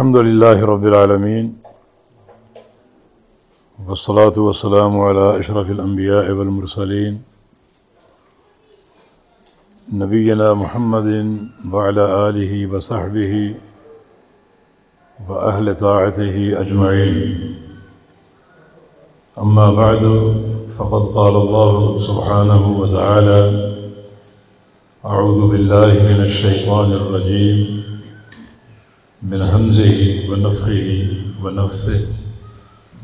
الحمد لله رب العالمين والصلاة والسلام على أشرف الأنبياء والمرسلين نبينا محمد وعلى آله وصحبه وأهل طاعته أجمعين. أما بعد فقد قال الله سبحانه وتعالى أعوذ بالله من الشيطان الرجيم. من همزه ونفخه ونفثه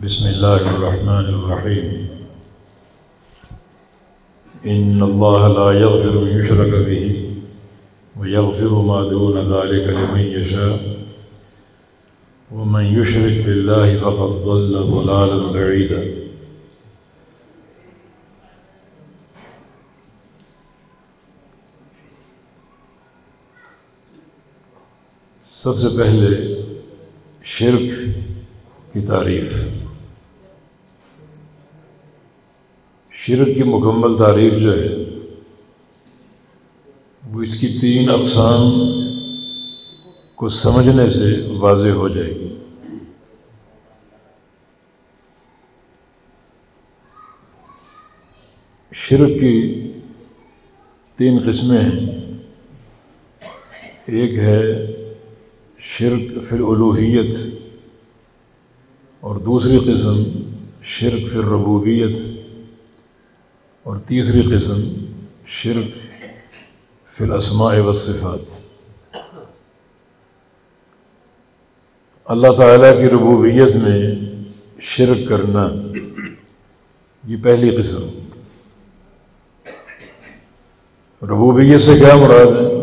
بسم الله الرحمن الرحيم إن الله لا يغفر من يشرك به ويغفر ما دون ذلك لمن يشاء ومن يشرك بالله فقد ضل ضلالا بعيدا سب سے پہلے شرک کی تعریف۔ شرک کی مکمل تعریف جو ہے، وہ اس کی تین اقسام کو سمجھنے سے واضح ہو جائے گی۔ شرک کی تین قسمیں ہیں۔ ایک ہے شرک فی الوحیت اور دوسری قسم شرک فی الربوبیت اور تیسری قسم شرک فی الاسماء والصفات۔ اللہ تعالیٰ کی ربوبیت میں شرک کرنا یہ پہلی قسم۔ ربوبیت سے کیا مراد ہے؟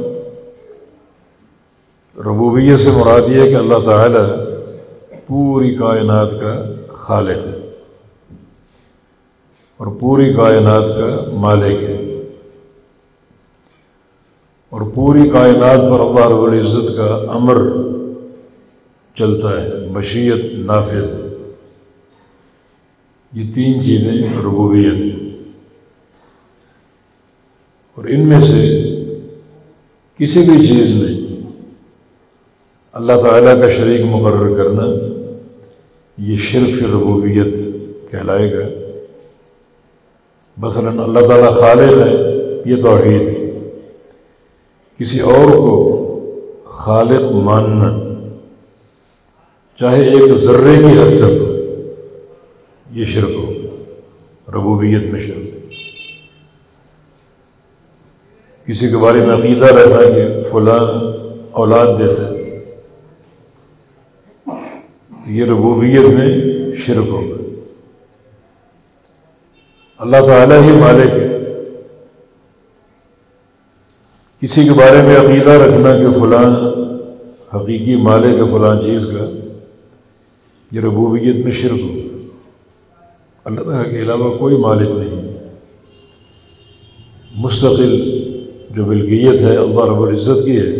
ربوبیت سے مراد یہ ہے کہ اللہ تعالیٰ پوری کائنات کا خالق ہے اور پوری کائنات کا مالک ہے اور پوری کائنات پر اللہ رب العزت کا امر چلتا ہے، مشیت نافذ ہے۔ یہ تین چیزیں ربوبیت ہیں۔ اور ان میں سے کسی بھی چیز میں اللہ تعالیٰ کا شریک مقرر کرنا یہ شرک فی ربوبیت کہلائے گا۔ مثلا اللہ تعالیٰ خالق ہے، یہ توحید ہے۔ کسی اور کو خالق ماننا، چاہے ایک ذرے کی حد تک ہو یہ شرک ہو۔ ربوبیت میں شرک۔ کسی کے بارے میں عقیدہ رہنا کہ فلاں اولاد دیتا ہے۔ تو یہ ربوبیت میں شرک ہوگا اللہ تعالیٰ ہی مالک ہے۔ کسی کے بارے میں عقیدہ رکھنا کہ فلاں حقیقی مالک ہے، فلاں چیز کا، یہ ربوبیت میں شرک ہوگا اللہ تعالیٰ کے علاوہ کوئی مالک نہیں۔ مستقل جو ملکیت ہے، اللہ رب العزت کی ہے۔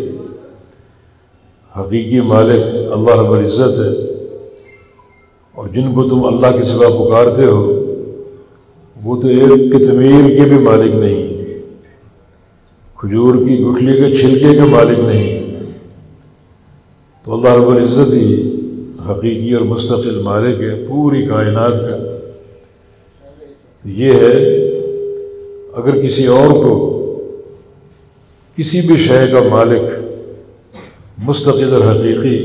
حقیقی مالک اللہ رب العزت ہے۔ اور جن کو تم اللہ کے سوا پکارتے ہو، وہ تو ایک کتمیر کے بھی مالک نہیں، کھجور کی گٹھلی کے چھلکے کے مالک نہیں۔ تو اللہ رب العزت ہی حقیقی اور مستقل مالک ہے، پوری کائنات کا۔ یہ ہے، اگر کسی اور کو کسی بھی شے کا مالک، مستقل اور حقیقی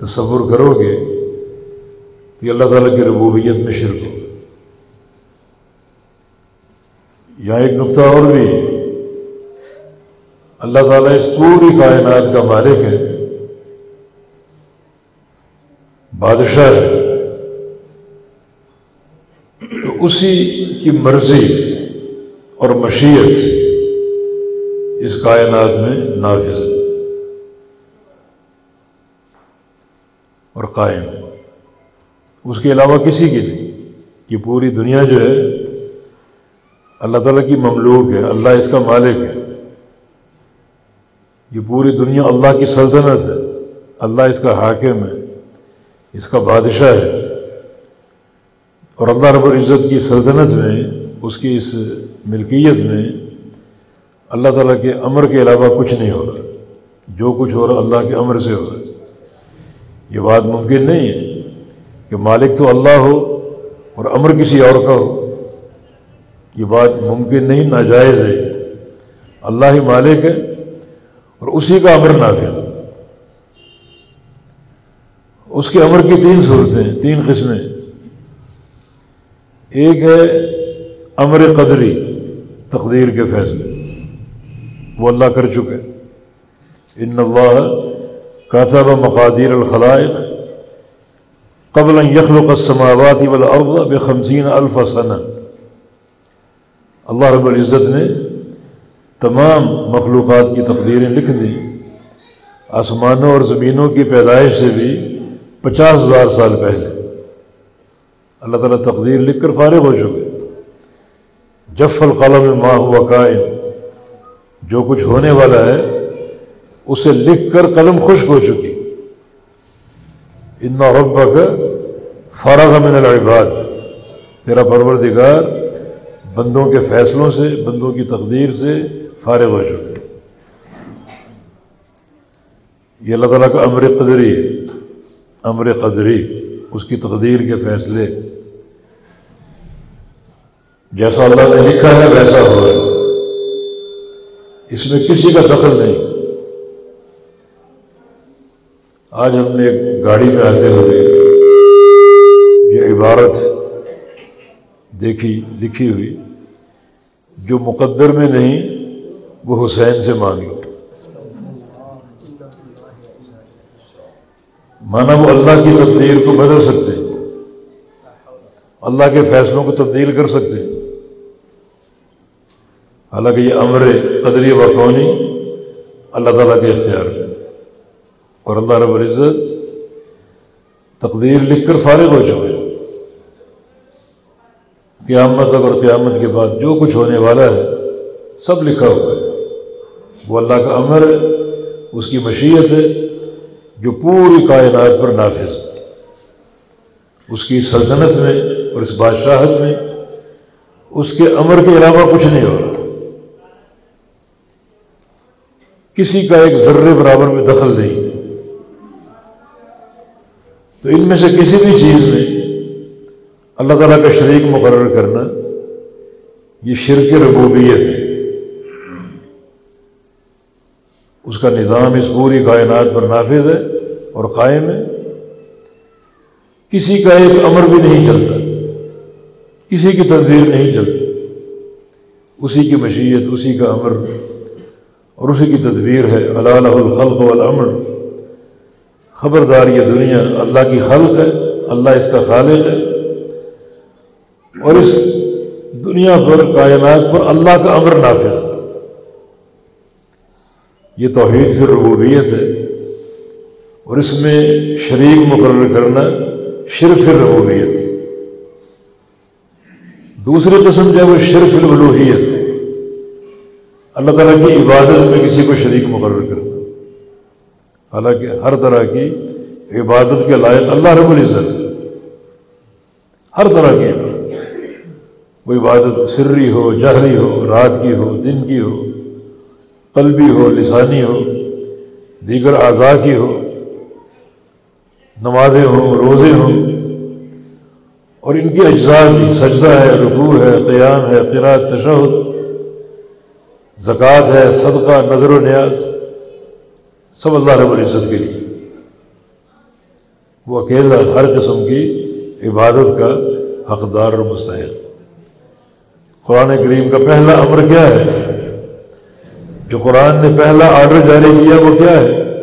تصور کرو گے یہ اللہ تعالیٰ کی ربوبیت میں شرک ہوگا یہاں ایک نقطہ اور بھی اللہ تعالیٰ اس پوری کائنات کا مالک ہے بادشاہ ہے تو اسی کی مرضی اور مشیت اس کائنات میں نافذ اور قائم اس کے علاوہ کسی کی نہیں۔ یہ پوری دنیا جو ہے، اللہ تعالیٰ کی مملوک ہے، اللہ اس کا مالک ہے۔ یہ پوری دنیا اللہ کی سلطنت ہے۔ اللہ اس کا حاکم ہے، اس کا بادشاہ ہے۔ اور اللہ رب العزت کی سلطنت میں، اس کی اس ملکیت میں اللہ تعالیٰ کے امر کے علاوہ کچھ نہیں ہو رہا۔ جو کچھ ہو رہا اللہ کے امر سے ہو رہا۔ ہے یہ بات ممکن نہیں ہے۔ کہ مالک تو اللہ ہو اور امر کسی اور کا ہو۔ یہ بات ممکن نہیں، ناجائز ہے۔ اللہ ہی مالک ہے اور اسی کا امر نافذ۔ اس کے امر کی تین صورتیں، تین قسمیں۔ ایک ہے امر قدری، تقدیر کے فیصلے۔ وہ اللہ کر چکے۔ ان اللہ کاتب مقادیر الخلائق۔ قبل یخلق السماوات والارض بخمسین الف سنہ اللہ رب العزت نے تمام مخلوقات کی تقدیریں لکھ دیں آسمانوں اور زمینوں کی پیدائش سے بھی پچاس ہزار سال پہلے. اللہ تعالیٰ تقدیر لکھ کر فارغ ہو چکے. جف القلم ماں ہوا قائم جو کچھ ہونے والا ہے، اسے لکھ کر قلم خشک ہو چکی. ان رب کا من العباد تیرا پروردگار بندوں کے فیصلوں سے، بندوں کی تقدیر سے فارغ ہو چکے یہ اللہ تعالیٰ کا امر قدری ہے۔ امر قدری، اس کی تقدیر کے فیصلے۔ جیسا اللہ نے لکھا ہے، ویسا ہو رہا ہے۔ اس میں کسی کا دخل نہیں۔ آج ہم نے ایک گاڑی میں آتے ہوئے یہ عبارت دیکھی، لکھی ہوئی، جو مقدر میں نہیں، وہ حسین سے مانگی۔ مانا وہ اللہ کی تبدیل کو بدل سکتے ہیں۔ اللہ کے فیصلوں کو تبدیل کر سکتے ہیں۔ حالانکہ یہ امر قدری و قونی اللہ تعالیٰ کے اختیار میں۔ اور اللہ رب العزت تقدیر لکھ کر فارغ ہو چکے قیامت اور قیامت کے بعد جو کچھ ہونے والا ہے، سب لکھا ہوا ہے۔ وہ اللہ کا امر ہے، اس کی مشیت ہے، جو پوری کائنات پر نافذ۔ اس کی سلطنت میں اور اس بادشاہت میں اس کے امر کے علاوہ کچھ نہیں ہو۔ رہا کسی کا ایک ذرے برابر میں دخل نہیں۔ تو ان میں سے کسی بھی چیز میں اللہ تعالیٰ کا شریک مقرر کرنا یہ شرک ربوبیت ہے۔ اس کا نظام اس پوری کائنات پر نافذ ہے اور قائم ہے۔ کسی کا ایک امر بھی نہیں چلتا۔ کسی کی تدبیر نہیں چلتی۔ اسی کی مشیت، اسی کا امر اور اسی کی تدبیر ہے۔ اللہ الخلق والامر۔ خبردار یہ دنیا، اللہ کی خلق ہے، اللہ اس کا خالق ہے۔ اور اس دنیا پر، کائنات پر اللہ کا امر نافذ۔ یہ توحید سے ربوبیت ہے۔ اور اس میں شریک مقرر کرنا شرف ربوبیت دوسری قسم جو ہے وہ شرف الوحیت اللہ تعالیٰ کی عبادت میں کسی کو شریک مقرر کرنا۔ حالانکہ ہر طرح کی عبادت کے لائق اللہ رب العزت ہے۔ ہر طرح کی عبادت۔ وہ عبادت سری ہو، جہری ہو، رات کی ہو، دن کی ہو، قلبی ہو، لسانی ہو، دیگر اعضاء کی ہو، نمازیں ہوں، روزے ہوں، اور ان کی اجزاء بھی۔ سجدہ ہے، رکوع ہے، قیام ہے قرآت تشہد، زکوٰۃ ہے، صدقہ، نظر و نیاز۔ سب اللہ رب العزت کے لیے۔ وہ اکیلا ہر قسم کی عبادت کا حقدار اور مستحق۔ قرآن کریم کا پہلا امر کیا ہے؟ جو قرآن نے پہلا آرڈر جاری کیا وہ کیا ہے؟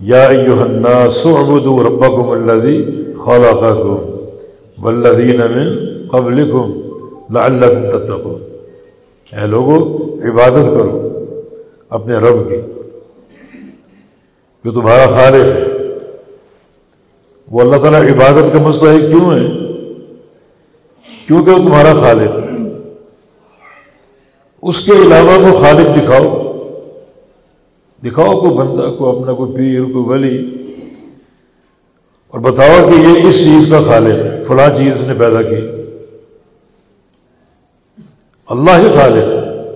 یا الناس اعبدوا ربکم الذی خلقکم والذین من قبلکم لعلکم تتقون۔ اے لوگوں عبادت کرو اپنے رب کی۔ جو تمہارا خالق ہے۔ وہ اللہ تعالیٰ عبادت کا مستحق کیوں ہے؟ کیونکہ وہ تمہارا خالق اس کے علاوہ کو خالق دکھاؤ۔ دکھاؤ کوئی بندہ کو اپنا، کوئی پیر، کوئی ولی۔ اور بتاؤ کہ یہ اس چیز کا خالق ہے۔ فلاں چیز نے پیدا کی۔ اللہ ہی خالق ہے۔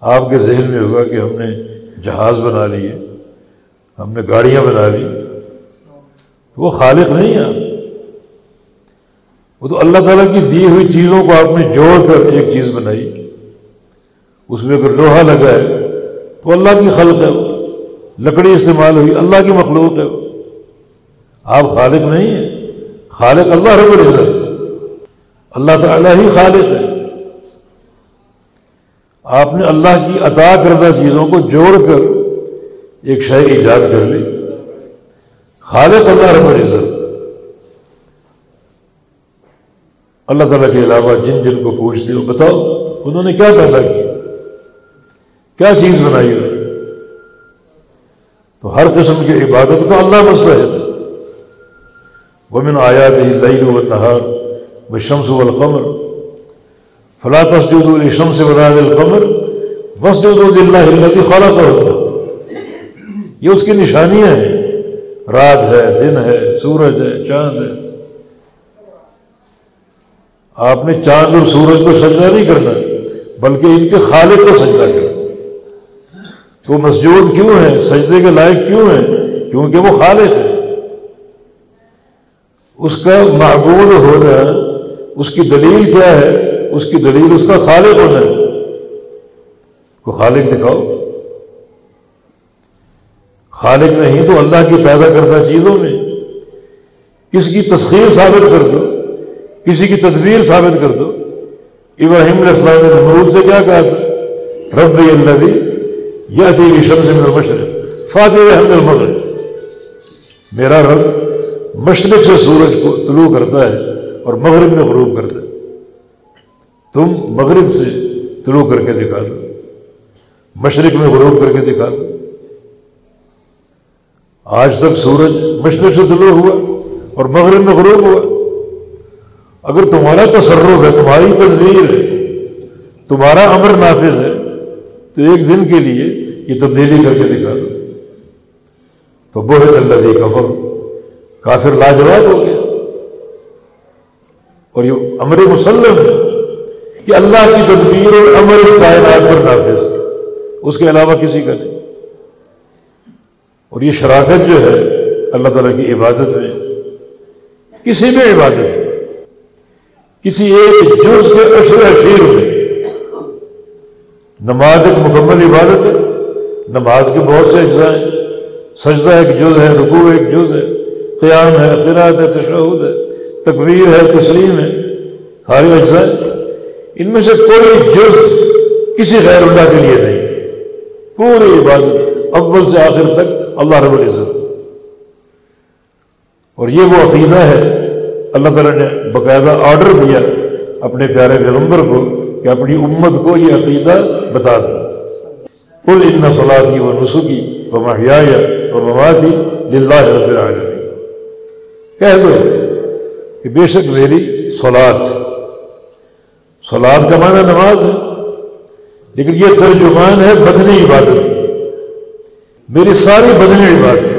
آپ کے ذہن میں ہوگا کہ ہم نے جہاز بنا لیے ہم نے گاڑیاں بنا لی۔ تو وہ خالق نہیں ہے۔ وہ تو اللہ تعالیٰ کی دی ہوئی چیزوں کو آپ نے جوڑ کر ایک چیز بنائی۔ اس میں اگر لوہا لگا ہے تو اللہ کی خلق ہے۔ لکڑی استعمال ہوئی، اللہ کی مخلوق ہے۔ آپ خالق نہیں ہیں۔ خالق اللہ رب العزت اللہ تعالیٰ ہی خالق ہے۔ آپ نے اللہ کی عطا کردہ چیزوں کو جوڑ کر ایک شے ایجاد کر لی۔ خالق اللہ رب العزت۔ اللہ تعالیٰ کے علاوہ جن جن کو پوچھتے ہو، بتاؤ، انہوں نے کیا پیدا کیا؟ کیا چیز بنائی انہوں نے؟ تو ہر قسم کی عبادت کا اللہ مستحد ومن آیات ہی و نہار و شمس و القمر فلا تسجد الشمس وناد القمر وسجد اللہ خلا کر یہ اس کی نشانیاں ہیں۔ رات ہے، دن ہے، سورج ہے، چاند ہے۔ آپ نے چاند اور سورج کو سجدہ نہیں کرنا، بلکہ ان کے خالق کو سجدہ کرنا۔ تو مسجود کیوں ہے سجدے کے لائق کیوں ہیں؟ کیونکہ وہ خالق ہے اس کا معبود ہونا، اس کی دلیل کیا ہے؟ اس کی دلیل اس کا خالق ہونا۔ ہے کو خالق دکھاؤ۔ خالق نہیں تو اللہ کی پیدا کردہ چیزوں میں کس کی تسخیر ثابت کر دو، کسی کی تدبیر ثابت کر دو۔ ابراہیم علیہ السلام نے نمرود سے کیا کہا تھا؟ رب اللہ دی یا سی شمس من المشرق فاتح حمد المغرب۔ میرا رب مشرق سے سورج کو طلوع کرتا ہے اور مغرب میں غروب کرتا ہے۔ تم مغرب سے طلوع کر کے دکھا دو، مشرق میں غروب کر کے دکھا دو۔ آج تک سورج مشرق سے طلوع ہوا اور مغرب میں غروب ہوا۔ اگر تمہارا تصرف ہے، تمہاری تدبیر ہے، تمہارا امر نافذ ہے، تو ایک دن کے لیے یہ تبدیلی کر کے دکھا دو۔ تو بہت اللہ کفر۔ کافر لاجواب ہو گیا۔ اور یہ امر مسلم ہے کہ اللہ کی تدبیر اور امر اس کائنات پر نافذ۔ اس کے علاوہ کسی کا نہیں۔ اور یہ شراکت جو ہے اللہ تعالیٰ کی عبادت میں، کسی بھی عبادت کسی ایک جز کے عشر اشیر میں۔ نماز ایک مکمل عبادت ہے، نماز کے بہت سے اجزاء ہیں۔ سجدہ ایک جز ہے، رکوع ایک جز ہے۔ قیام ہے قرآت ہے، تشہد ہے۔ تکبیر ہے، تسلیم ہے۔ ساری اجزاء ان میں سے کوئی جز کسی غیر اللہ کے لیے نہیں۔ پوری عبادت اول سے آخر تک اللہ رب العزت۔ اور یہ وہ عقیدہ ہے، اللہ تعالیٰ نے باقاعدہ آرڈر دیا اپنے پیارے پیغمبر کو کہ اپنی امت کو یہ عقیدہ بتا دو کل ان سلادی و نسخی و محیا و ممادی للہ رب العالمین۔ کہہ دو کہ بے شک میری سولاد سولاد کا معنی نماز ہے، لیکن یہ ترجمان ہے بدنی عبادت۔ کی میری ساری بدنی عبادت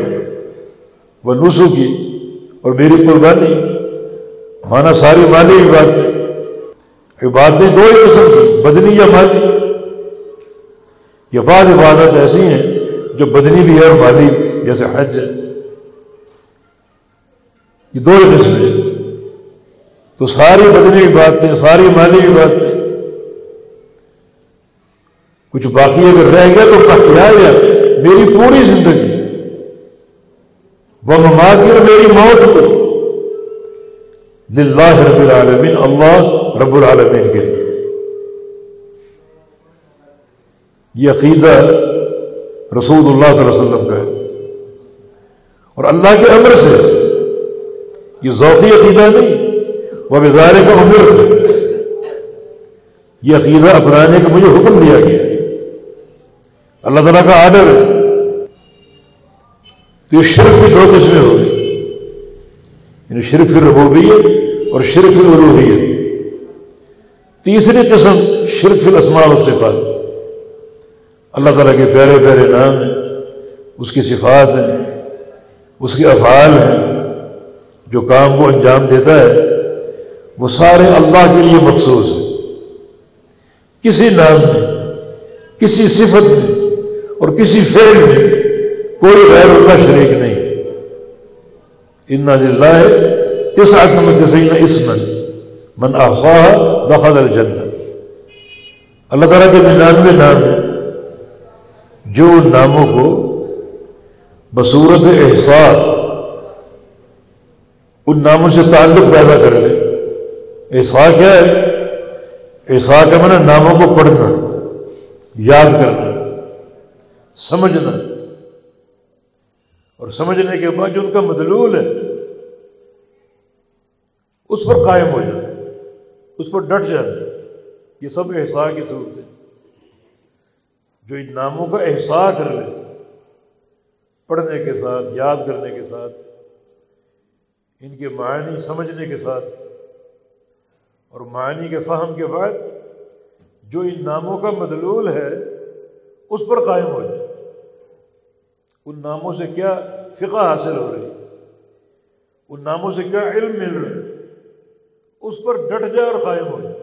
وہ نسو کی اور میری قربانی۔ مانا ساری مالی عبادتیں عبادتیں دو ہی قسم کی، بدنی یا مالی۔ یہ بعض عبادت ایسی ہیں جو بدنی بھی ہے اور مالی جیسے حج۔ ہے یہ دو ہی قسم ہیں۔ تو ساری بدنی عبادتیں ساری مالی عبادتیں کچھ باقی اگر رہ گیا تو کیا میری پوری زندگی وہ مماثر اور میری موت کو للہ رب العالمین اللہ رب العالمین کے لیے یہ عقیدہ رسول اللہ صلی اللہ علیہ وسلم کا ہے اور اللہ کے امر سے یہ ذوقی عقیدہ نہیں وہ ادارے کا عمر تھا یہ عقیدہ اپنانے کا مجھے حکم دیا گیا اللہ تعالیٰ کا آڈر ہے تو یہ شرک بھی دو قسمیں ہو گئی۔ یعنی شرک فی ربوبیت اور شرک فی تیسری قسم شرک فی الاسماء و صفات اللہ تعالیٰ کے پیارے پیارے نام ہیں، اس کی صفات ہیں، اس کے افعال ہیں۔ جو کام کو انجام دیتا ہے، وہ سارے اللہ کے لیے مخصوص ہیں۔ کسی نام میں، کسی صفت میں اور کسی فعل میں کوئی غیر اللہ شریک نہیں۔ ان تسعتم تسعین اسمن من احصاها دخل الجنہ اللہ تعالیٰ کے ننانوے نام جو ان ناموں کو بصورت احساس ان ناموں سے تعلق پیدا کر لے۔ احسا کیا ہے؟ احسا کا من ناموں کو پڑھنا، یاد کرنا۔ سمجھنا۔ اور سمجھنے کے بعد جو ان کا مدلول ہے، اس پر قائم ہو جانا، اس پر ڈٹ جانا، یہ سب احسا کی صورت ہے۔ جو ان ناموں کا احسا کر لے، پڑھنے کے ساتھ، یاد کرنے کے ساتھ، ان کے معنی سمجھنے کے ساتھ، اور معنی کے فہم کے بعد جو ان ناموں کا مدلول ہے اس پر قائم ہو جائے۔ ان ناموں سے کیا فقہ حاصل ہو رہی؟ ان ناموں سے کیا علم مل رہا ہے؟ اس پر ڈٹ جائے اور قائم ہو جائے۔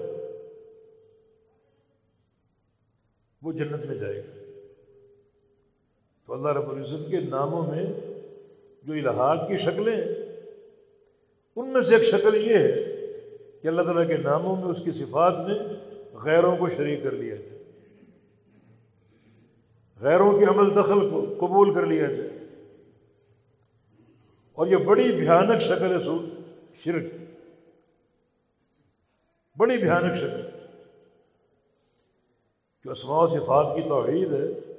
وہ جنت میں جائے گا۔ تو اللہ رب العزت کے ناموں میں جو الہات کی شکلیں ان میں سے ایک شکل یہ ہے کہ اللہ تعالیٰ کے ناموں میں اس کی صفات میں غیروں کو شریک کر لیا جائے۔ غیروں کے عمل دخل کو قبول کر لیا جائے۔ اور یہ بڑی بھیانک شکل ہے سو شرک۔ بڑی بھیانک شکل۔ جو اسماء و صفات کی توحید ہے،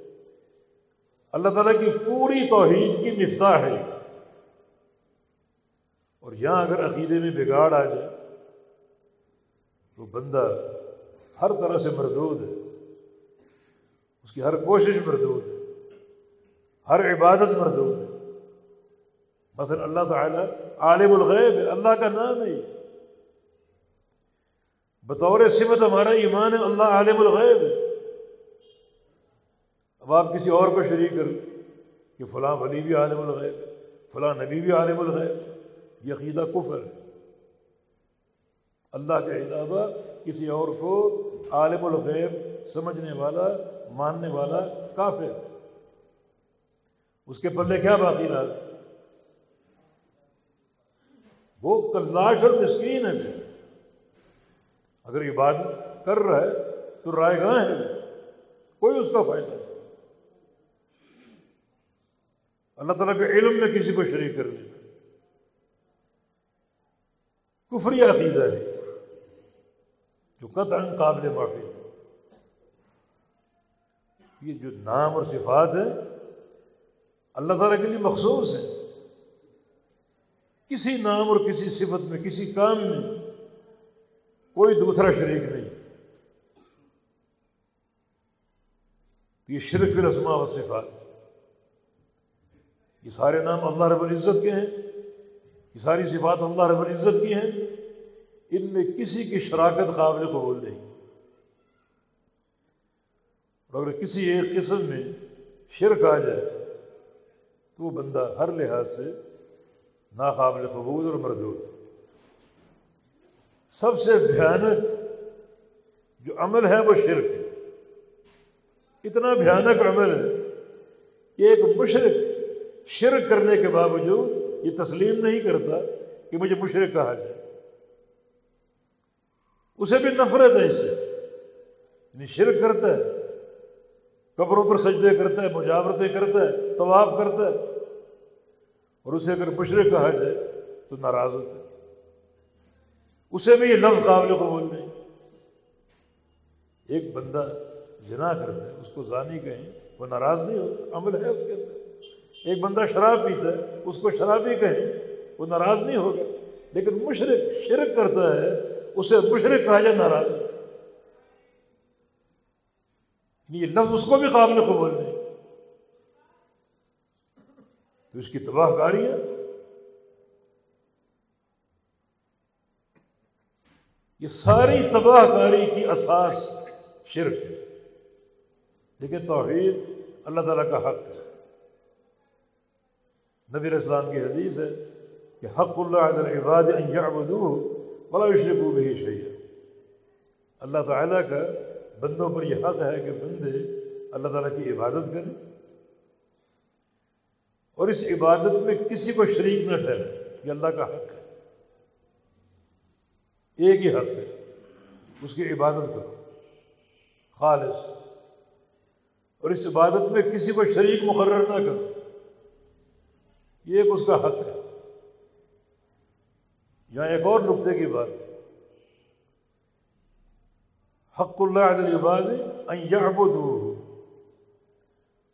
اللہ تعالیٰ کی پوری توحید کی مفتاح ہے۔ اور یہاں اگر عقیدے میں بگاڑ آ جائے، تو بندہ ہر طرح سے مردود ہے۔ اس کی ہر کوشش مردود ہے، ہر عبادت مردود ہے۔ مثلا اللہ تعالیٰ عالم الغیب ہے، اللہ کا نام ہے۔ بطور صفت ہمارا ایمان ہے، اللہ عالم الغیب ہے۔ اب آپ کسی اور کو شریک کر کہ فلاں ولی بھی عالم الغیب ہے، فلاں نبی بھی عالم الغیب یہ عقیدہ کفر ہے۔ اللہ کے علاوہ کسی اور کو عالم الغیب سمجھنے والا ماننے والا کافر۔ اس کے پلے کیا باقی رہا؟ وہ کلاش اور مسکین ہے اگر عبادت کر رہا ہے تو رائے گاہ ہے کوئی اس کا فائدہ نہیں۔ اللہ تعالیٰ کے علم میں کسی کو شریک کر لینا کفری عقیدہ ہے۔ جو قطعا قابل معافی۔ ہے یہ جو نام اور صفات ہے، اللہ تعالیٰ کے لیے مخصوص ہے۔ کسی نام اور کسی صفت میں، کسی کام میں کوئی دوسرا شریک نہیں۔ یہ شرف الاسماء و صفات یہ سارے نام اللہ رب العزت کے ہیں۔ یہ ساری صفات اللہ رب العزت کی ہیں۔ ان میں کسی کی شراکت قابل قبول نہیں۔ اور اگر کسی ایک قسم میں شرک آ جائے، تو وہ بندہ ہر لحاظ سے ناقابل قبول اور مردود سب سے بھیانک جو عمل ہے وہ شرک ہے۔ اتنا بھیانک عمل ہے کہ ایک مشرق شرک کرنے کے باوجود یہ تسلیم نہیں کرتا کہ مجھے مشرق کہا جائے۔ اسے بھی نفرت ہے اس سے۔ یعنی شرک کرتا ہے۔ قبروں پر سجدے کرتا ہے، مجاورتیں کرتا ہے، طواف کرتا ہے۔ اور اسے اگر مشرق کہا جائے تو ناراض ہوتا ہے۔ اسے بھی یہ لفظ قابل قبول نہیں۔ ایک بندہ جنا کرتا ہے، اس کو زانی کہیں، وہ ناراض نہیں ہوتا، عمل ہے اس کے اندر۔ ایک بندہ شراب پیتا ہے، اس کو شرابی کہیں، وہ ناراض نہیں ہوگا لیکن مشرق شرک کرتا ہے، اسے مشرق کہا جائے ناراض ہوتا ہے۔ یہ لفظ اس کو بھی قابل قبول نہیں۔ تو اس کی تباہ کاری ہے۔ یہ ساری تباہ کاری کی اساس شرک ہے۔ دیکھیں توحید اللہ تعالیٰ کا حق ہے۔ نبی اسلام کی حدیث ہے کہ حق اللہ عباد بلا کو بھی شہید اللہ تعالیٰ کا بندوں پر یہ حق ہے کہ بندے اللہ تعالیٰ کی عبادت کریں اور اس عبادت میں کسی کو شریک نہ ٹھہرے، یہ اللہ کا حق ہے۔ ایک ہی حق ہے، اس کی عبادت کرو، خالص۔ اور اس عبادت میں کسی کو شریک مقرر نہ کرو، یہ ایک اس کا حق ہے۔ یہاں ایک اور نقطے کی بات۔ ہے حق اللہ عدل عباد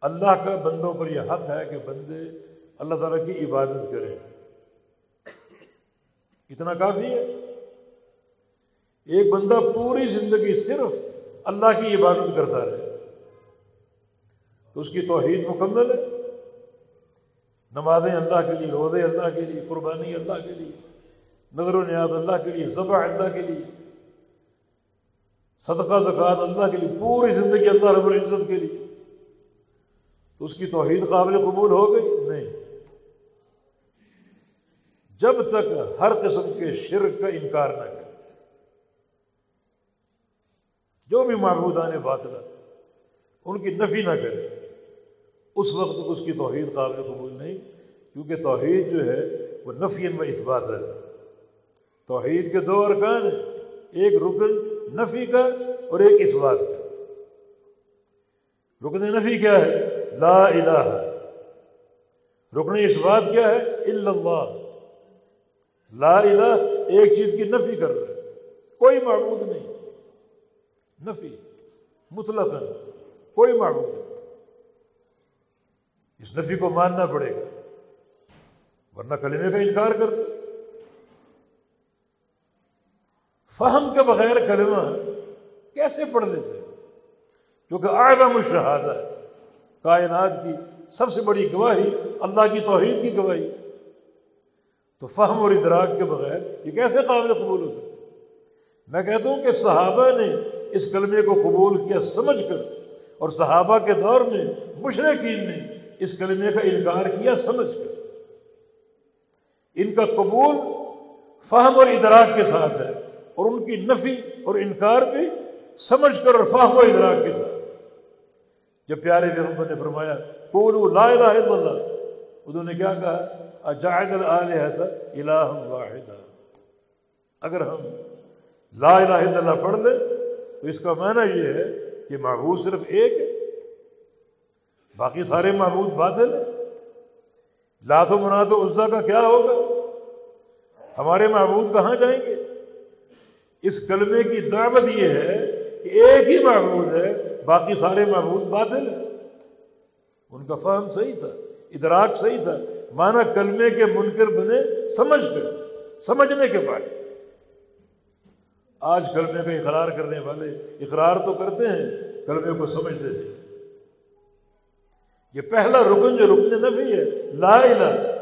اللہ کا بندوں پر یہ حق ہے کہ بندے اللہ تعالیٰ کی عبادت کریں۔ اتنا کافی ہے۔ ایک بندہ پوری زندگی صرف اللہ کی عبادت کرتا رہے۔ تو اس کی توحید مکمل ہے۔ نمازیں اللہ کے لیے، روزے اللہ کے لیے، قربانی اللہ کے لیے، نظر و نیاز اللہ کے لیے، ذبح اللہ کے لیے۔ صدقہ زکوٰۃ اللہ کے لیے، پوری زندگی اللہ رب العزت کے لیے۔ تو اس کی توحید قابل قبول ہو گئی؟ نہیں۔ جب تک ہر قسم کے شرک کا انکار نہ کرے، جو بھی معبودان باطل ان کی نفی نہ کرے، اس وقت اس کی توحید قابل قبول نہیں۔ کیونکہ توحید جو ہے، وہ نفی و اس بات ہے۔ توحید کے دو ارکان ہیں۔ ایک رکن نفی کا اور ایک اس بات کا۔ رکن نفی کیا ہے؟ لا الہ۔ رکن اس بات کیا ہے؟ اللہ۔ لا الہ ایک چیز کی نفی کر رہا ہے۔ کوئی معبود نہیں۔ نفی۔ مطلق کوئی معبود نہیں۔ اس نفی کو ماننا پڑے گا۔ ورنہ کلمے کا انکار کر فہم کے بغیر کلمہ کیسے پڑھ لیتے کیونکہ آئدہ مشہادہ ہے۔ کائنات کی سب سے بڑی گواہی، اللہ کی توحید کی گواہی۔ تو فہم اور ادراک کے بغیر یہ کیسے قابل قبول ہو سکتے میں کہتا ہوں کہ صحابہ نے اس کلمے کو قبول کیا سمجھ کر، اور صحابہ کے دور میں مشرقین نے اس کلمے کا انکار کیا سمجھ کر۔ ان کا قبول فہم اور ادراک کے ساتھ ہے۔ اور ان کی نفی اور انکار بھی سمجھ کر اور فہم و ادراک کے ساتھ۔ جب پیارے پیغمبر نے فرمایا قولو لا الہ الا اللہ، انہوں نے کیا کہا؟ اجاہد الہ الہ واحدہ اگر ہم لا الہ الا اللہ پڑھ لیں، تو اس کا معنی یہ ہے کہ معبود صرف ایک ہے، باقی سارے معبود باطل ہیں۔ لات و منات و عزا کا کیا ہوگا؟ ہمارے معبود کہاں جائیں گے؟ اس کلمے کی دعوت یہ ہے کہ ایک ہی معبود ہے، باقی سارے معبود باطل ہیں۔ ان کا فہم صحیح تھا، ادراک صحیح تھا مانا کلمے کے منکر بنے سمجھ کر سمجھنے کے بعد۔ آج کلمے کا اقرار کرنے والے اقرار تو کرتے ہیں، کلمے کو سمجھتے نہیں۔ یہ پہلا رکن جو رکن نفی ہے، لا الہ،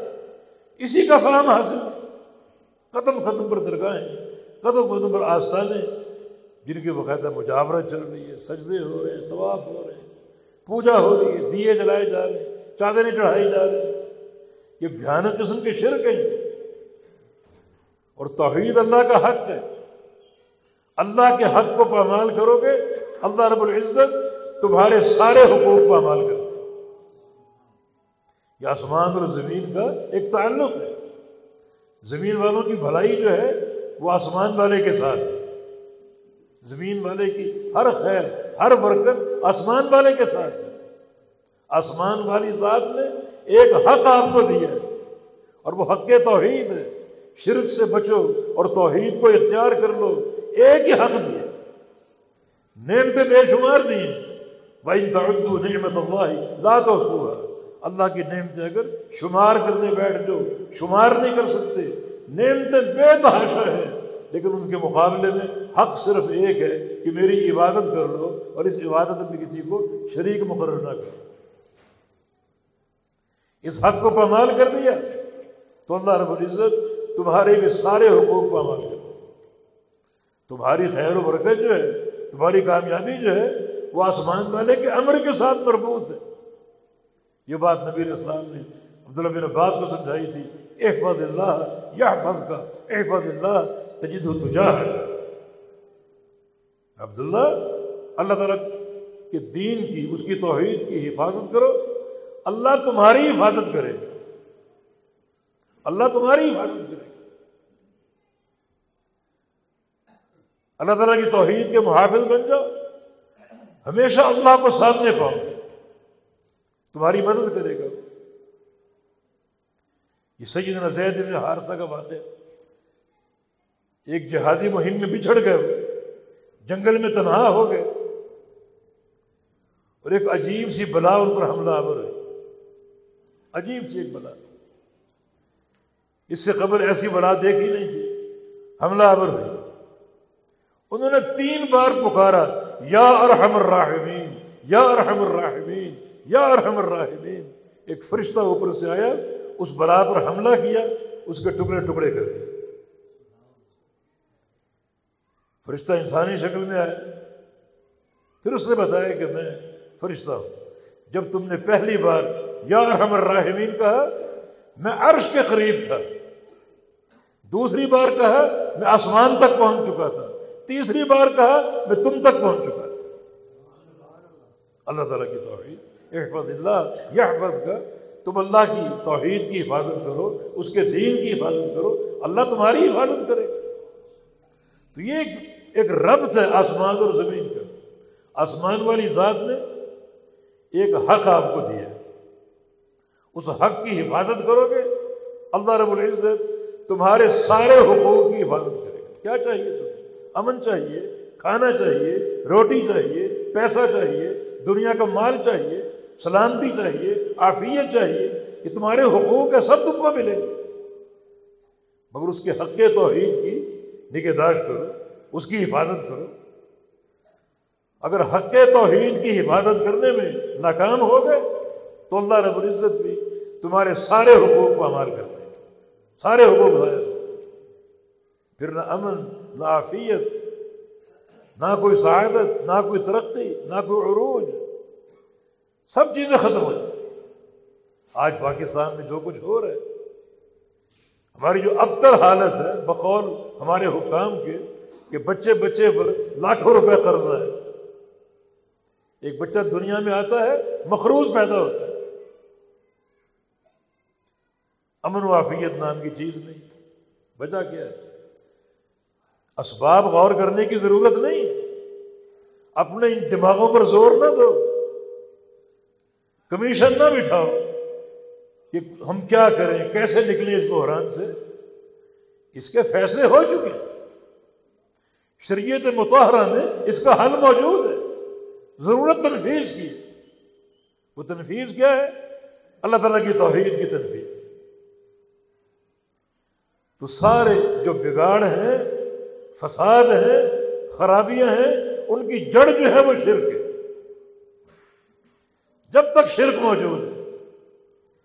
اسی کا فہم حاصل۔ قدم قدم پر درگاہیں۔ قدم قدم پر آستانیں جن کی باقاعدہ مجاورت چل رہی ہے، سجدے ہو رہے ہیں، طواف ہو رہے ہیں، پوجا ہو رہی ہے، دیے جلائے جا رہے ہیں، چادریں چڑھائی جا رہے ہیں۔ یہ بھیانک قسم کے شرک ہیں۔ اور توحید اللہ کا حق ہے۔ اللہ کے حق کو پامال کرو گے اللہ رب العزت تمہارے سارے حقوق پامال کرو یہ آسمان اور زمین کا ایک تعلق ہے۔ زمین والوں کی بھلائی جو ہے وہ آسمان والے کے ساتھ ہے زمین والے کی ہر خیر، ہر برکت آسمان والے کے ساتھ۔ ہے آسمان والی ذات نے ایک حق آپ کو دیا ہے، اور وہ حق توحید ہے۔ شرک سے بچو اور توحید کو اختیار کر لو، ایک ہی حق دیا نعمتیں بے شمار دی بھائی تعدو نعمت اللہ لا تو اللہ کی نعمتیں اگر شمار کرنے بیٹھ جو شمار نہیں کر سکتے نعمتیں بے تحاشا ہیں۔ لیکن ان کے مقابلے میں حق صرف ایک ہے کہ میری عبادت کر لو اور اس عبادت میں کسی کو شریک مقرر نہ کرو۔ اس حق کو پامال کر دیا تو اللہ رب العزت تمہارے بھی سارے حقوق پامال کر دیا تمہاری خیر و برکت جو ہے، تمہاری کامیابی جو ہے، وہ آسمان والے کے امر کے ساتھ مربوط ہے۔ یہ بات نبی السلام نے عبداللہ بن عباس کو سمجھائی تھی۔ احفظ اللہ یا حفظ کا احفظ اللہ تجد و تجا ہے عبداللہ، اللہ تعالیٰ کے دین کی، اس کی توحید کی حفاظت کرو۔ اللہ تمہاری حفاظت کرے۔ گا اللہ تمہاری حفاظت کرے۔ گا اللہ تعالیٰ کی توحید کے محافظ بن جاؤ۔ ہمیشہ اللہ کو سامنے پاؤ۔ تمہاری مدد کرے گا۔ یہ سید زید بن حارثہ کا واقعہ ایک جہادی مہم میں بچھڑ گئے جنگل میں تنہا ہو گئے۔ اور ایک عجیب سی بلا ان پر حملہ آور ہوئی۔ عجیب سی ایک بلا۔ اس سے قبل ایسی بلا دیکھی نہیں تھی۔ حملہ آور ہوئی۔ انہوں نے تین بار پکارا، یا ارحم الراحمین، یا ارحم الراحمین، یا ارحم الراحمین۔ ایک فرشتہ اوپر سے آیا۔ اس بلا پر حملہ کیا، اس کے ٹکڑے ٹکڑے کر دیے۔ فرشتہ انسانی شکل میں آیا۔ پھر اس نے بتایا کہ میں فرشتہ ہوں۔ جب تم نے پہلی بار یا ارحم الراحمین کہا، میں عرش کے قریب تھا۔ دوسری بار کہا، میں آسمان تک پہنچ چکا تھا۔ تیسری بار کہا، میں تم تک پہنچ چکا تھا۔ اللہ تعالیٰ کی توحید احفظ اللہ یہ حفظ کا تم اللہ کی توحید کی حفاظت کرو، اس کے دین کی حفاظت کرو، اللہ تمہاری حفاظت کرے۔ گا تو یہ ایک ربط ہے آسمان اور زمین کا۔ آسمان والی ذات نے ایک حق آپ کو دیا اس حق کی حفاظت کرو گے، اللہ رب العزت تمہارے سارے حقوق کی حفاظت کرے گا۔ کیا چاہیے تمہیں؟ امن چاہیے، کھانا چاہیے، روٹی چاہیے، پیسہ چاہیے، دنیا کا مال چاہیے، سلامتی چاہیے آفیت چاہیے یہ تمہارے حقوق ہے سب تم کو ملے۔ گا مگر اس کے حق توحید کی نگہداشت کرو، اس کی حفاظت کرو۔ اگر حق توحید کی حفاظت کرنے میں ناکام ہو گئے، تو اللہ رب العزت بھی تمہارے سارے حقوق کو امار کر دیں سارے حقوق ضائع پھر نہ امن، نہ عافیت، نہ کوئی سعادت، نہ کوئی ترقی، نہ کوئی عروج، سب چیزیں ختم ہو جائیں۔ آج پاکستان میں جو کچھ ہو رہا ہے، ہماری جو ابتر حالت ہے، بقول ہمارے حکام کے، کہ بچے بچے پر لاکھوں روپے قرضہ ہے۔ ایک بچہ دنیا میں آتا ہے، مخروض پیدا ہوتا ہے۔ امن و عافیت نام کی چیز نہیں۔ وجہ کیا ہے؟ اسباب غور کرنے کی ضرورت نہیں۔ اپنے ان دماغوں پر زور نہ دو۔ کمیشن نہ بٹھاؤ۔ کہ ہم کیا کریں؟ کیسے نکلیں اس بحران سے؟ اس کے فیصلے ہو چکے شریعت متحرہ میں اس کا حل موجود ہے۔ ضرورت تنفیذ کی۔ وہ تنفیذ کیا ہے؟ اللہ تعالیٰ کی توحید کی تنفیذ۔ تو سارے جو بگاڑ ہیں، فساد ہیں، خرابیاں ہیں، ان کی جڑ جو ہے وہ شرک ہے۔ جب تک شرک موجود ہے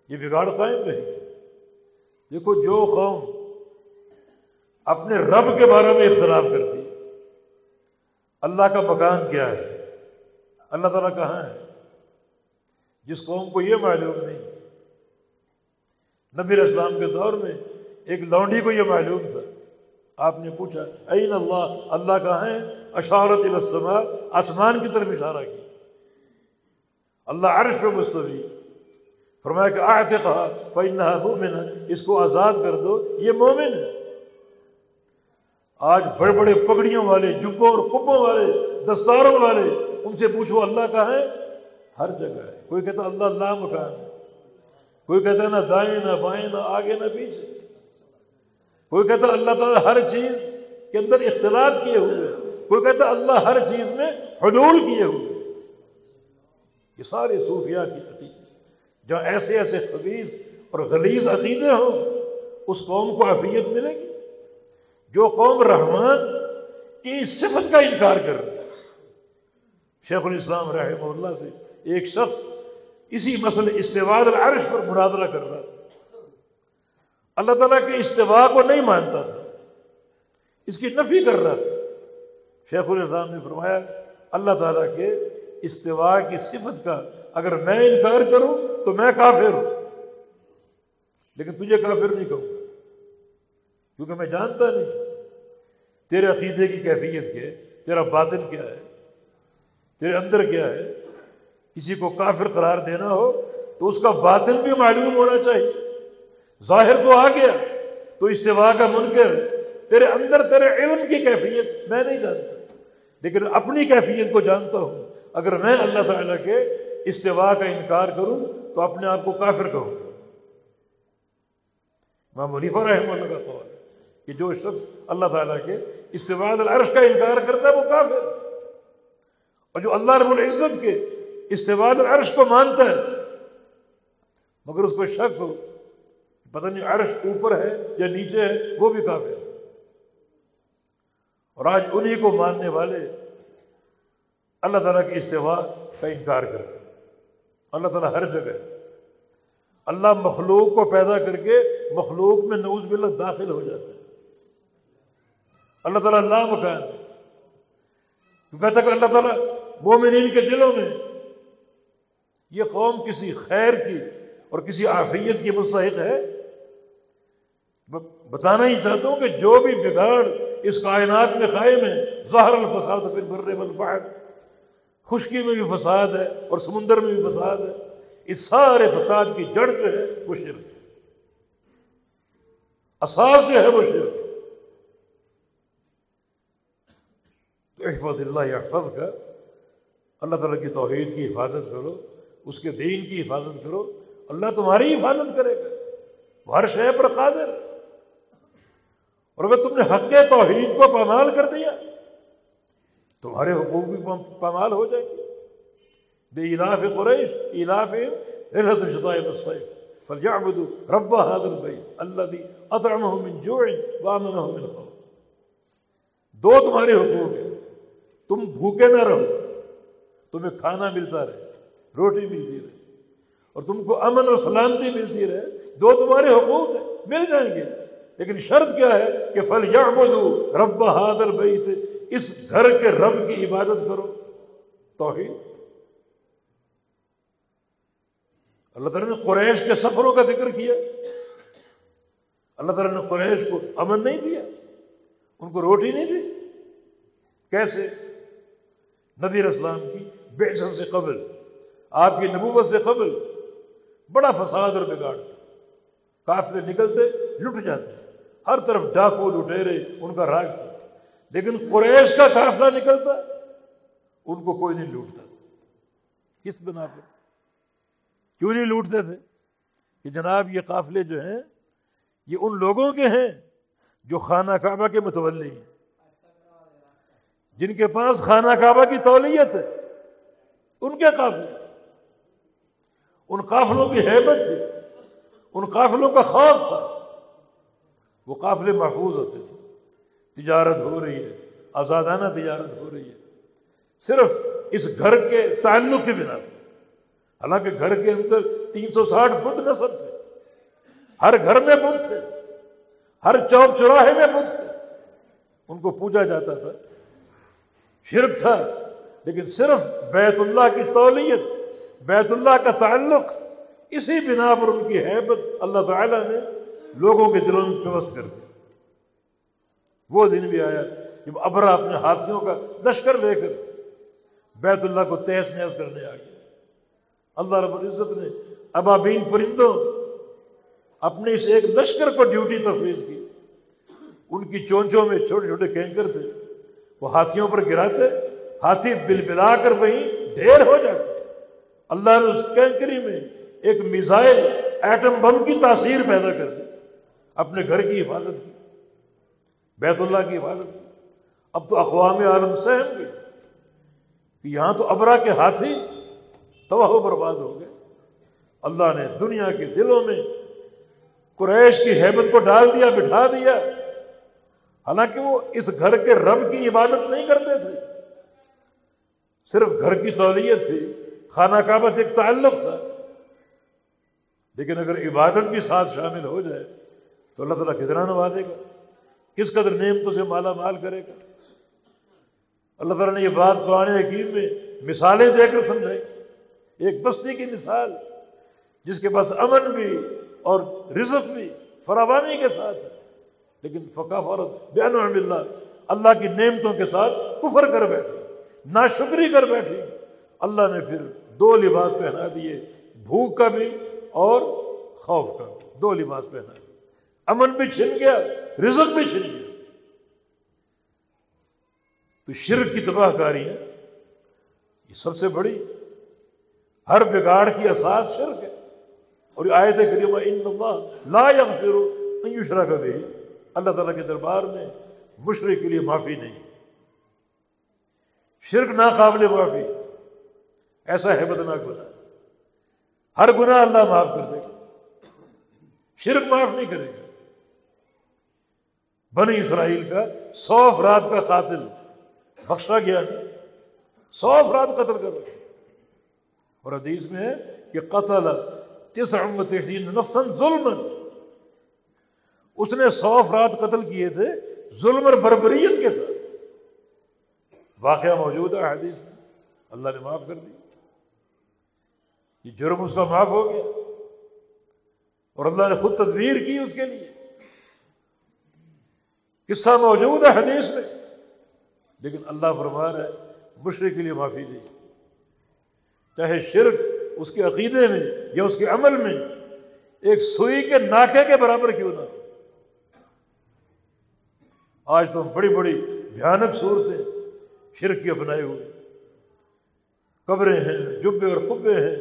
یہ بگاڑ قائم رہے دیکھو جو قوم اپنے رب کے بارے میں اختلاف کرتی، اللہ کا مکان کیا ہے؟ اللہ تعالیٰ کہاں ہے؟ جس قوم کو یہ معلوم نہیں۔ نبی اسلام کے دور میں ایک لونڈی کو یہ معلوم تھا۔ آپ نے پوچھا، این اللہ اللہ کہاں ہے؟ اشارت السما آسمان کی طرف اشارہ کی اللہ عرش پہ مستوی۔ فرمایا کہ آتے کہا مومن اس کو آزاد کر دو، یہ مومن ہے۔ آج بڑے بڑے پگڑیوں والے جبوں اور کبوں والے، دستاروں والے، ان سے پوچھو اللہ کہاں ہے؟ ہر جگہ ہے۔ کوئی کہتا اللہ اللہ مکان ہے کوئی کہتا ہے نہ دائیں نہ بائیں، نہ آگے نہ پیچھے۔ کوئی کہتا اللہ تعالیٰ ہر چیز کے اندر اختلاط کیے ہوئے کوئی کہتا اللہ ہر چیز میں حلول کیے ہوئے یہ سارے صوفیہ کی عقیدے جہاں ایسے ایسے خبیص اور غلیظ عقیدے ہوں، اس قوم کو عفیت ملے گی۔ جو قوم رحمان کی صفت کا انکار کر رہی ہے۔ شیخ الاسلام رحمہ اللہ سے ایک شخص اسی مسئلے استواد العرش پر مناظرہ کر رہا تھا۔ اللہ تعالیٰ کے استفاع کو نہیں مانتا تھا۔ اس کی نفی کر رہا تھا۔ شیخ الاسلام نے فرمایا، اللہ تعالیٰ کے استفاع کی صفت کا اگر میں انکار کروں تو میں کافر ہوں۔ لیکن تجھے کافر نہیں کہوں کیونکہ میں جانتا نہیں۔ تیرے عقیدے کی کیفیت کیا ہے؟ تیرا باطن کیا ہے؟ تیرے اندر کیا ہے؟ کسی کو کافر قرار دینا ہو تو اس کا باطن بھی معلوم ہونا چاہیے۔ ظاہر تو آ گیا، تو استوا کا منکر، تیرے اندر تیرے علم کی کیفیت میں نہیں جانتا۔ لیکن اپنی کیفیت کو جانتا ہوں۔ اگر میں اللہ تعالیٰ کے استوا کا انکار کروں تو اپنے آپ کو کافر کہوں۔ گا ماں منیفا رحم اللہ کا قول کہ جو شخص اللہ تعالیٰ کے استفاد العرش کا انکار کرتا ہے وہ کافر۔ اور جو اللہ رب العزت کے استفاد العرش کو مانتا ہے، مگر اس کو شک ہو پتہ نہیں عرش اوپر ہے یا نیچے ہے، وہ بھی کافر۔ اور آج انہی کو ماننے والے اللہ تعالیٰ کے استفاع کا انکار کرتے اللہ تعالیٰ ہر جگہ اللہ مخلوق کو پیدا کر کے مخلوق میں نوز باللہ داخل ہو جاتا ہے۔ اللہ تعالیٰ اللہ مکان کہتا کہ اللہ تعالیٰ مومنین کے دلوں میں یہ قوم کسی خیر کی اور کسی آفیت کی مستحق ہے۔ بتانا ہی چاہتا ہوں کہ جو بھی بگاڑ اس کائنات میں قائم ہے، ظاہر الفساد پھر برے والبحر۔ خشکی میں بھی فساد ہے اور سمندر میں بھی فساد ہے۔ اس سارے فساد کی جڑ جو ہے وہ شرک۔ اساس جو ہے وہ شرک۔ تو احفظ اللہ احفظ کا اللہ تعالیٰ کی توحید کی حفاظت کرو، اس کے دین کی حفاظت کرو۔ اللہ تمہاری حفاظت کرے گا۔ ہر شے پر قادر۔ اور اگر تم نے حق توحید کو پامال کر دیا، تمہارے حقوق بھی پامال ہو جائیں گے۔ بے الاف قریش الاف رب حاضر بھائی اللہ دی من جوع من خوف۔ دو تمہارے حقوق ہیں۔ تم بھوکے نہ رہو، تمہیں کھانا ملتا رہے، روٹی ملتی رہے، اور تم کو امن اور سلامتی ملتی رہے۔ دو تمہارے حقوق ہیں، مل جائیں گے۔ لیکن شرط کیا ہے کہ فل یا رب حاضر بیت اس گھر کے رب کی عبادت کرو۔ توحید۔ اللہ تعالیٰ نے قریش کے سفروں کا ذکر کیا۔ اللہ تعالیٰ نے قریش کو امن نہیں دیا، ان کو روٹی نہیں دی۔ کیسے؟ نبی اسلام کی بے سے قبل، آپ کی نبوت سے قبل، بڑا فساد اور بگاڑ تھا۔ کافلے نکلتے، لٹ جاتے ہر طرف ڈاکو لٹیرے ان کا راج تھا۔ لیکن قریش کا قافلہ نکلتا، ان کو کوئی نہیں لوٹتا تھا۔ کس بنا پر؟ کیوں نہیں لوٹتے تھے؟ کہ جناب، یہ قافلے جو ہیں، یہ ان لوگوں کے ہیں جو خانہ کعبہ کے متولی ہیں۔ جن کے پاس خانہ کعبہ کی تولیت ہے، ان کے قافلے۔ ان قافلوں کی حیبت تھی، ان قافلوں کا خوف تھا۔ وہ قافلے محفوظ ہوتے تھے۔ تجارت ہو رہی ہے، آزادانہ تجارت ہو رہی ہے۔ صرف اس گھر کے تعلق کے بنا پر۔ حالانکہ گھر کے اندر تین سو ساٹھ بدھ نصب تھے۔ ہر گھر میں بدھ تھے۔ ہر چوک چوراہے میں بدھ تھے۔ ان کو پوجا جاتا تھا۔ شرک تھا۔ لیکن صرف بیت اللہ کی تولیت، بیت اللہ کا تعلق، اسی بنا پر ان کی حیبت اللہ تعالیٰ نے لوگوں کے دلوں میں پیوست کر دی وہ دن بھی آیا جب ابرا اپنے ہاتھیوں کا لشکر لے کر بیت اللہ کو تیس نیس کرنے آ گیا۔ اللہ رب العزت نے ابابین پرندوں اپنے اس ایک لشکر کو ڈیوٹی تفویض کی۔ ان کی چونچوں میں چھوٹے چھوٹے کینکر تھے۔ وہ ہاتھیوں پر گراتے، ہاتھی بل بلا کر وہیں ڈھیر ہو جاتے۔ اللہ نے اس کینکری میں ایک میزائل ایٹم بم کی تاثیر پیدا کر دی۔ اپنے گھر کی حفاظت کی، بیت اللہ کی حفاظت کی۔ اب تو اقوام عالم سہم گئے کہ یہاں تو ابرا کے ہاتھی تباہ و برباد ہو گئے۔ اللہ نے دنیا کے دلوں میں قریش کی حیبت کو ڈال دیا، بٹھا دیا۔ حالانکہ وہ اس گھر کے رب کی عبادت نہیں کرتے تھے۔ صرف گھر کی تولیت تھی، خانہ کعبہ سے ایک تعلق تھا۔ لیکن اگر عبادت بھی ساتھ شامل ہو جائے تو اللہ تعالیٰ کتنا نوازے گا۔ کس قدر نعمتوں سے مالا مال کرے گا۔ اللہ تعالیٰ نے یہ بات قرآن حکیم میں مثالیں دے کر سمجھائی۔ ایک بستی کی مثال، جس کے پاس امن بھی اور رزق بھی فراوانی کے ساتھ ہے، لیکن فقا فورت بین اللہ اللہ کی نعمتوں کے ساتھ کفر کر بیٹھے نا شکری کر بیٹھی۔ اللہ نے پھر دو لباس پہنا دیے، بھوک کا بھی اور خوف کا بھی۔ دو لباس پہنا امن بھی چھن گیا، رزق بھی چھن گیا۔ تو شرک کی تباہ کاری ہے۔ یہ سب سے بڑی، ہر بگاڑ کی اساس شرک ہے۔ اور یہ آیت کریمہ، ان اللہ لا یغفر ان یشرک بھی اللہ تعالیٰ کے دربار میں مشرق کے لیے معافی نہیں۔ شرک ناقابل معافی۔ ایسا ہے بدناک گناہ ہر گناہ اللہ معاف کر دے گا۔ شرک معاف نہیں کرے گا۔ بنی اسرائیل کا سو افراد کا قاتل بخشا گیا نہیں سو افراد قتل کرو اور حدیث میں ہے کہ قتل نفسن ظلم اس نے سو افراد قتل کیے تھے ظلم اور بربریت کے ساتھ۔ واقعہ موجود ہے حدیث میں۔ اللہ نے معاف کر دی۔ یہ جرم اس کا معاف ہو گیا۔ اور اللہ نے خود تدبیر کی اس کے لیے۔ قصہ موجود ہے حدیث میں۔ لیکن اللہ فرما رہا ہے، مشرق کے لیے معافی دی چاہے شرک اس کے عقیدے میں یا اس کے عمل میں، ایک سوئی کے ناکے کے برابر کیوں نہ آج تو ہم بڑی بڑی بھیانک صورتیں شرک کی اپنائے ہوئے۔ قبریں ہیں، جبے اور خبے ہیں۔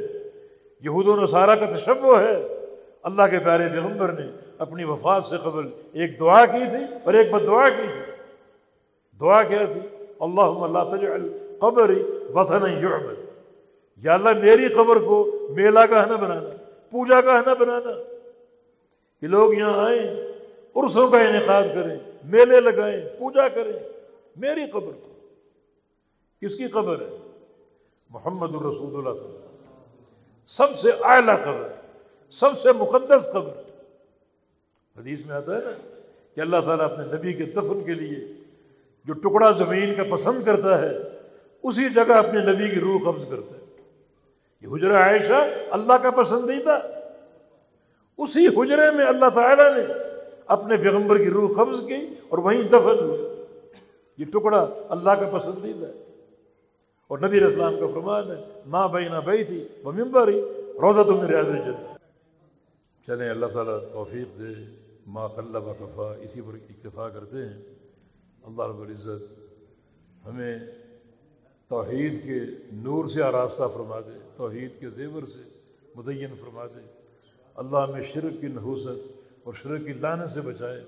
یہود و نصارہ کا تشبہ ہے۔ اللہ کے پیارے پیغمبر نے اپنی وفات سے قبل ایک دعا کی تھی اور ایک بد دعا کی تھی۔ دعا کیا تھی؟ اللہ اللہ تجعل قبری وطن یعبد۔ یا اللہ میری قبر کو میلہ کا نہ بنانا، پوجا کا نہ بنانا۔ کہ لوگ یہاں آئیں عرسوں کا انعقاد کریں، میلے لگائیں، پوجا کریں۔ میری قبر کو۔ کس کی قبر ہے؟ محمد الرسول اللہ صلی اللہ علیہ وسلم۔ سب سے اعلیٰ قبر۔ سب سے مقدس قبر۔ حدیث میں آتا ہے نا کہ اللہ تعالیٰ اپنے نبی کے دفن کے لیے جو ٹکڑا زمین کا پسند کرتا ہے، اسی جگہ اپنے نبی کی روح قبض کرتا ہے۔ یہ حجرہ عائشہ اللہ کا پسندیدہ۔ اسی حجرے میں اللہ تعالیٰ نے اپنے پیغمبر کی روح قبض کی اور وہیں دفن ہوئے۔ یہ ٹکڑا اللہ کا پسندیدہ۔ ہے اور نبی اسلام کا فرمان ہے ماں بھائی نہ بھائی تھی وہ ممبر ہی روزہ تو میرے آدمی چلے چلیں اللہ تعالیٰ توفیق دے ماں قلب کفا اسی پر اکتفا کرتے ہیں۔ اللہ رب العزت ہمیں توحید کے نور سے آراستہ فرما دے، توحید کے زیور سے متعین فرما دے۔ اللہ ہمیں شرک کی نحوست اور شرک کی لانت سے بچائے۔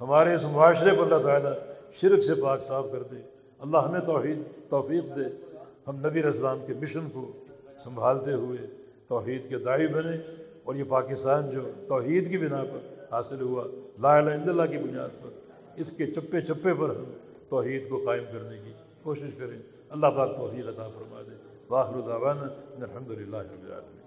ہمارے اس معاشرے کو اللہ تعالیٰ شرک سے پاک صاف کر دے۔ اللہ ہمیں توحید، توفیق دے۔ ہم نبی اسلام کے مشن کو سنبھالتے ہوئے توحید کے دائی بنے۔ اور یہ پاکستان جو توحید کی بنا پر حاصل ہوا، لا الہ الا اللہ کی بنیاد پر، اس کے چپے چپے پر ہم توحید کو قائم کرنے کی کوشش کریں۔ اللہ پاک توحید عطا فرما دے۔ واخر دعوانا الحمد للہ رب العالمین۔